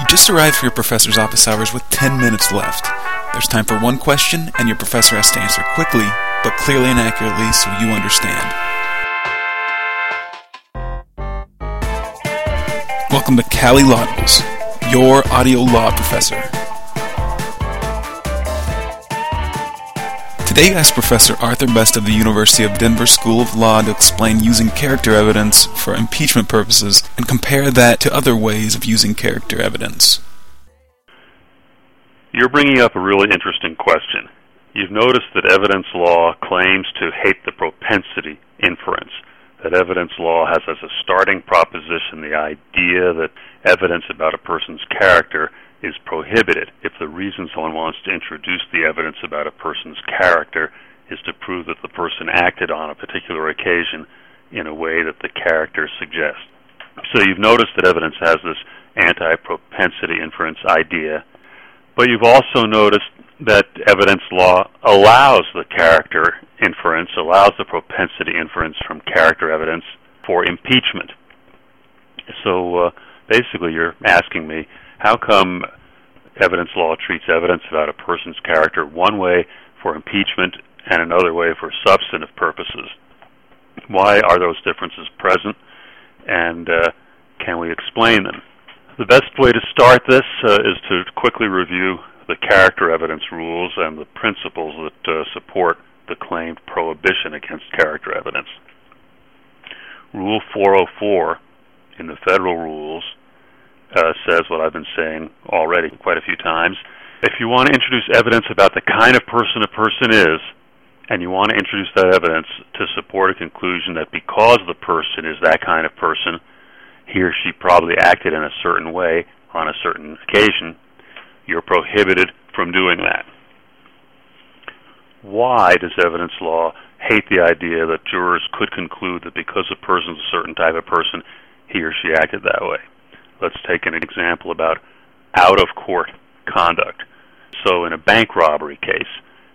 You just arrived for your professor's office hours with 10 minutes left. There's time for one question, and your professor has to answer quickly, but clearly and accurately so you understand. Welcome to Cali Lawdibles, your audio law professor. Today I asked Professor Arthur Best of the University of Denver School of Law to explain using character evidence for impeachment purposes and compare that to other ways of using character evidence. You're bringing up a really interesting question. You've noticed that evidence law claims to hate the propensity inference, that evidence law has as a starting proposition the idea that evidence about a person's character is prohibited if the reason someone wants to introduce the evidence about a person's character is to prove that the person acted on a particular occasion in a way that the character suggests. So you've noticed that evidence has this anti propensity inference idea, but you've also noticed that evidence law allows the character inference, allows the propensity inference from character evidence for impeachment. So uh, basically, you're asking me how come evidence law treats evidence about a person's character one way for impeachment and another way for substantive purposes? Why are those differences present, and uh, can we explain them? The best way to start this uh, is to quickly review the character evidence rules and the principles that uh, support the claimed prohibition against character evidence. Rule 404 in the federal rules uh, says what I've been saying already quite a few times. If you want to introduce evidence about the kind of person a person is, and you want to introduce that evidence to support a conclusion that because the person is that kind of person, he or she probably acted in a certain way on a certain occasion, you're prohibited from doing that. Why does evidence law hate the idea that jurors could conclude that because a person's a certain type of person, he or she acted that way? Let's take an example about out of court conduct. So, in a bank robbery case,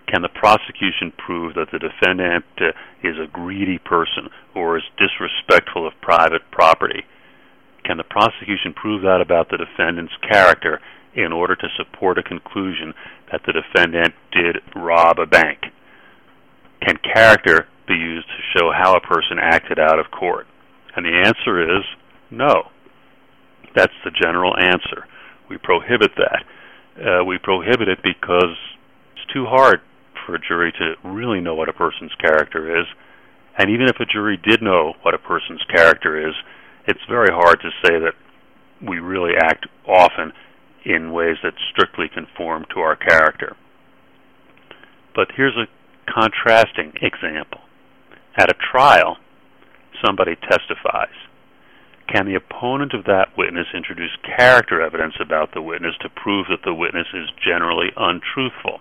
can the prosecution prove that the defendant uh, is a greedy person or is disrespectful of private property? Can the prosecution prove that about the defendant's character in order to support a conclusion that the defendant did rob a bank? Can character be used to show how a person acted out of court? And the answer is no. That's the general answer. We prohibit that. Uh, we prohibit it because it's too hard for a jury to really know what a person's character is. And even if a jury did know what a person's character is, it's very hard to say that we really act often in ways that strictly conform to our character. But here's a contrasting example. At a trial, somebody testifies. Can the opponent of that witness introduce character evidence about the witness to prove that the witness is generally untruthful?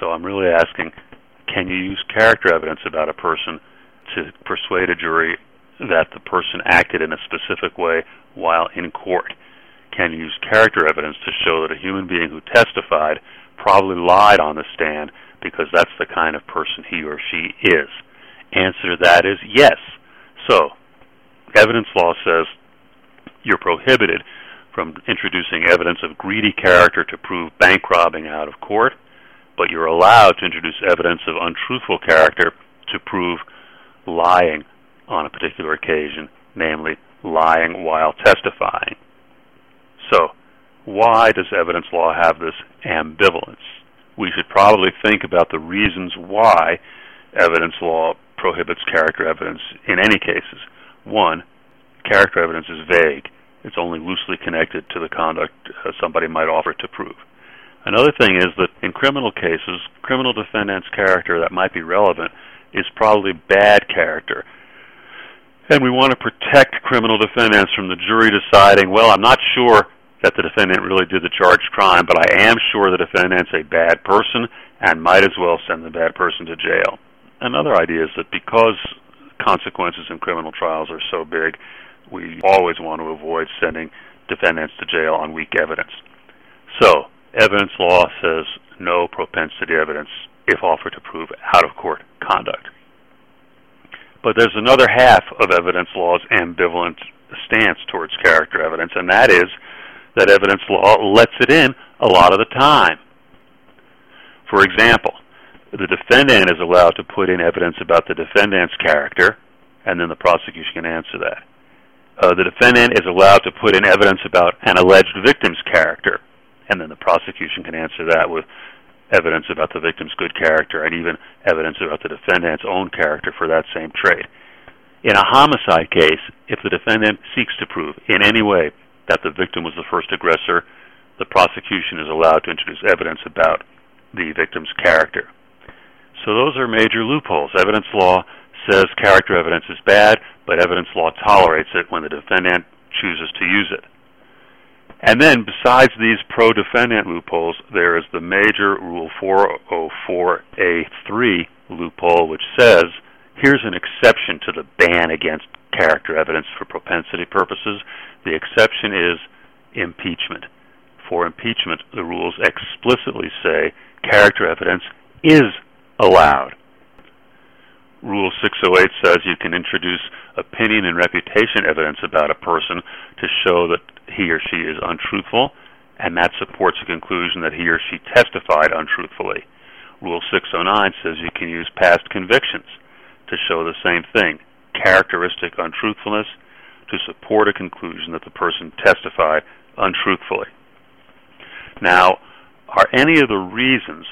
So I'm really asking, can you use character evidence about a person to persuade a jury that the person acted in a specific way while in court? Can you use character evidence to show that a human being who testified probably lied on the stand because that's the kind of person he or she is? Answer to that is yes. So, evidence law says you're prohibited from introducing evidence of greedy character to prove bank robbing out of court, but you're allowed to introduce evidence of untruthful character to prove lying on a particular occasion, namely lying while testifying. So, why does evidence law have this ambivalence? We should probably think about the reasons why evidence law prohibits character evidence in any cases. One, character evidence is vague. It's only loosely connected to the conduct uh, somebody might offer to prove. Another thing is that in criminal cases, criminal defendant's character that might be relevant is probably bad character. And we want to protect criminal defendants from the jury deciding, well, I'm not sure that the defendant really did the charged crime, but I am sure the defendant's a bad person and might as well send the bad person to jail. Another idea is that because consequences in criminal trials are so big, we always want to avoid sending defendants to jail on weak evidence. So, evidence law says no propensity evidence if offered to prove out of court conduct. But there's another half of evidence law's ambivalent stance towards character evidence, and that is that evidence law lets it in a lot of the time. For example, the defendant is allowed to put in evidence about the defendant's character, and then the prosecution can answer that. Uh, the defendant is allowed to put in evidence about an alleged victim's character, and then the prosecution can answer that with evidence about the victim's good character and even evidence about the defendant's own character for that same trait. In a homicide case, if the defendant seeks to prove in any way that the victim was the first aggressor, the prosecution is allowed to introduce evidence about the victim's character. So those are major loopholes. Evidence law says character evidence is bad, but evidence law tolerates it when the defendant chooses to use it. And then, besides these pro defendant loopholes, there is the major Rule 404A3 loophole, which says here's an exception to the ban against character evidence for propensity purposes. The exception is impeachment. For impeachment, the rules explicitly say character evidence is allowed. Rule 608 says you can introduce opinion and reputation evidence about a person to show that he or she is untruthful, and that supports a conclusion that he or she testified untruthfully. Rule 609 says you can use past convictions to show the same thing, characteristic untruthfulness, to support a conclusion that the person testified untruthfully. Now, are any of the reasons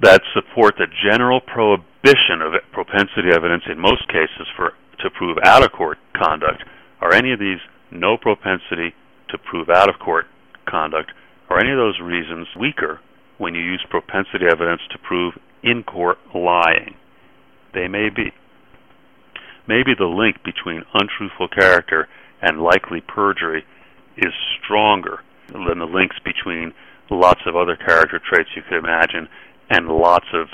that support the general prohibition of propensity evidence in most cases for to prove out of court conduct. Are any of these no propensity to prove out of court conduct? Are any of those reasons weaker when you use propensity evidence to prove in court lying? They may be. Maybe the link between untruthful character and likely perjury is stronger than the links between lots of other character traits you could imagine and lots of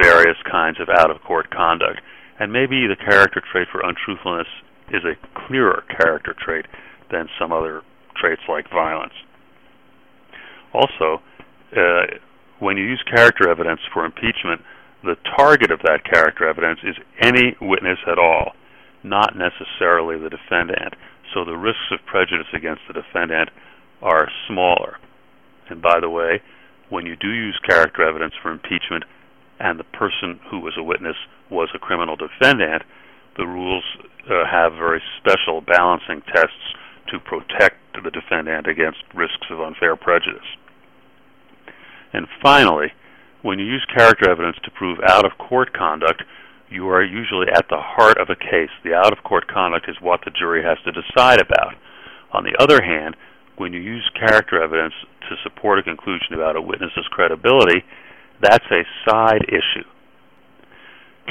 various kinds of out of court conduct. And maybe the character trait for untruthfulness is a clearer character trait than some other traits like violence. Also, uh, when you use character evidence for impeachment, the target of that character evidence is any witness at all, not necessarily the defendant. So the risks of prejudice against the defendant are smaller. And by the way, when you do use character evidence for impeachment and the person who was a witness was a criminal defendant, the rules uh, have very special balancing tests to protect the defendant against risks of unfair prejudice. And finally, when you use character evidence to prove out of court conduct, you are usually at the heart of a case. The out of court conduct is what the jury has to decide about. On the other hand, when you use character evidence to support a conclusion about a witness's credibility, that's a side issue.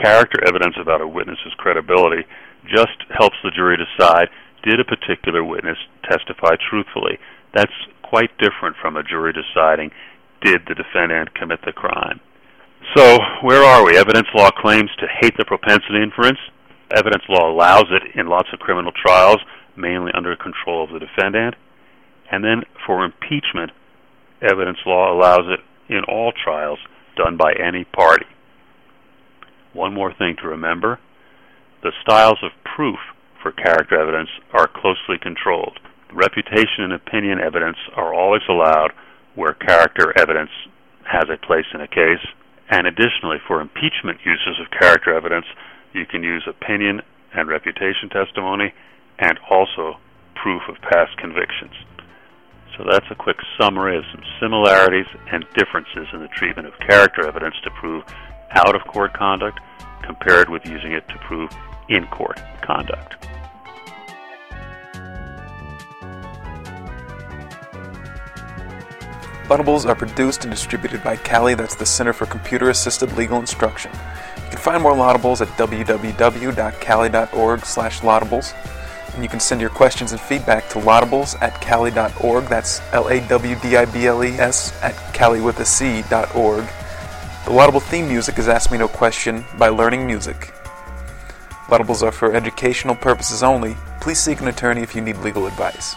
Character evidence about a witness's credibility just helps the jury decide did a particular witness testify truthfully. That's quite different from a jury deciding did the defendant commit the crime. So, where are we? Evidence law claims to hate the propensity inference. Evidence law allows it in lots of criminal trials, mainly under control of the defendant. And then for impeachment, evidence law allows it in all trials done by any party. One more thing to remember the styles of proof for character evidence are closely controlled. Reputation and opinion evidence are always allowed where character evidence has a place in a case. And additionally, for impeachment uses of character evidence, you can use opinion and reputation testimony and also proof of past convictions. So that's a quick summary of some similarities and differences in the treatment of character evidence to prove out of court conduct compared with using it to prove in court conduct. Lawdibles are produced and distributed by CALI, that's the Center for Computer Assisted Legal Instruction. You can find more Lawdibles at www.cali.org slash lawdibles. And you can send your questions and feedback to lawdibles at cali.org. That's L A W D I B L E S at cali with a C dot org. The Lawdible theme music is Ask Me No Question by Learning Music. Lawdibles are for educational purposes only. Please seek an attorney if you need legal advice.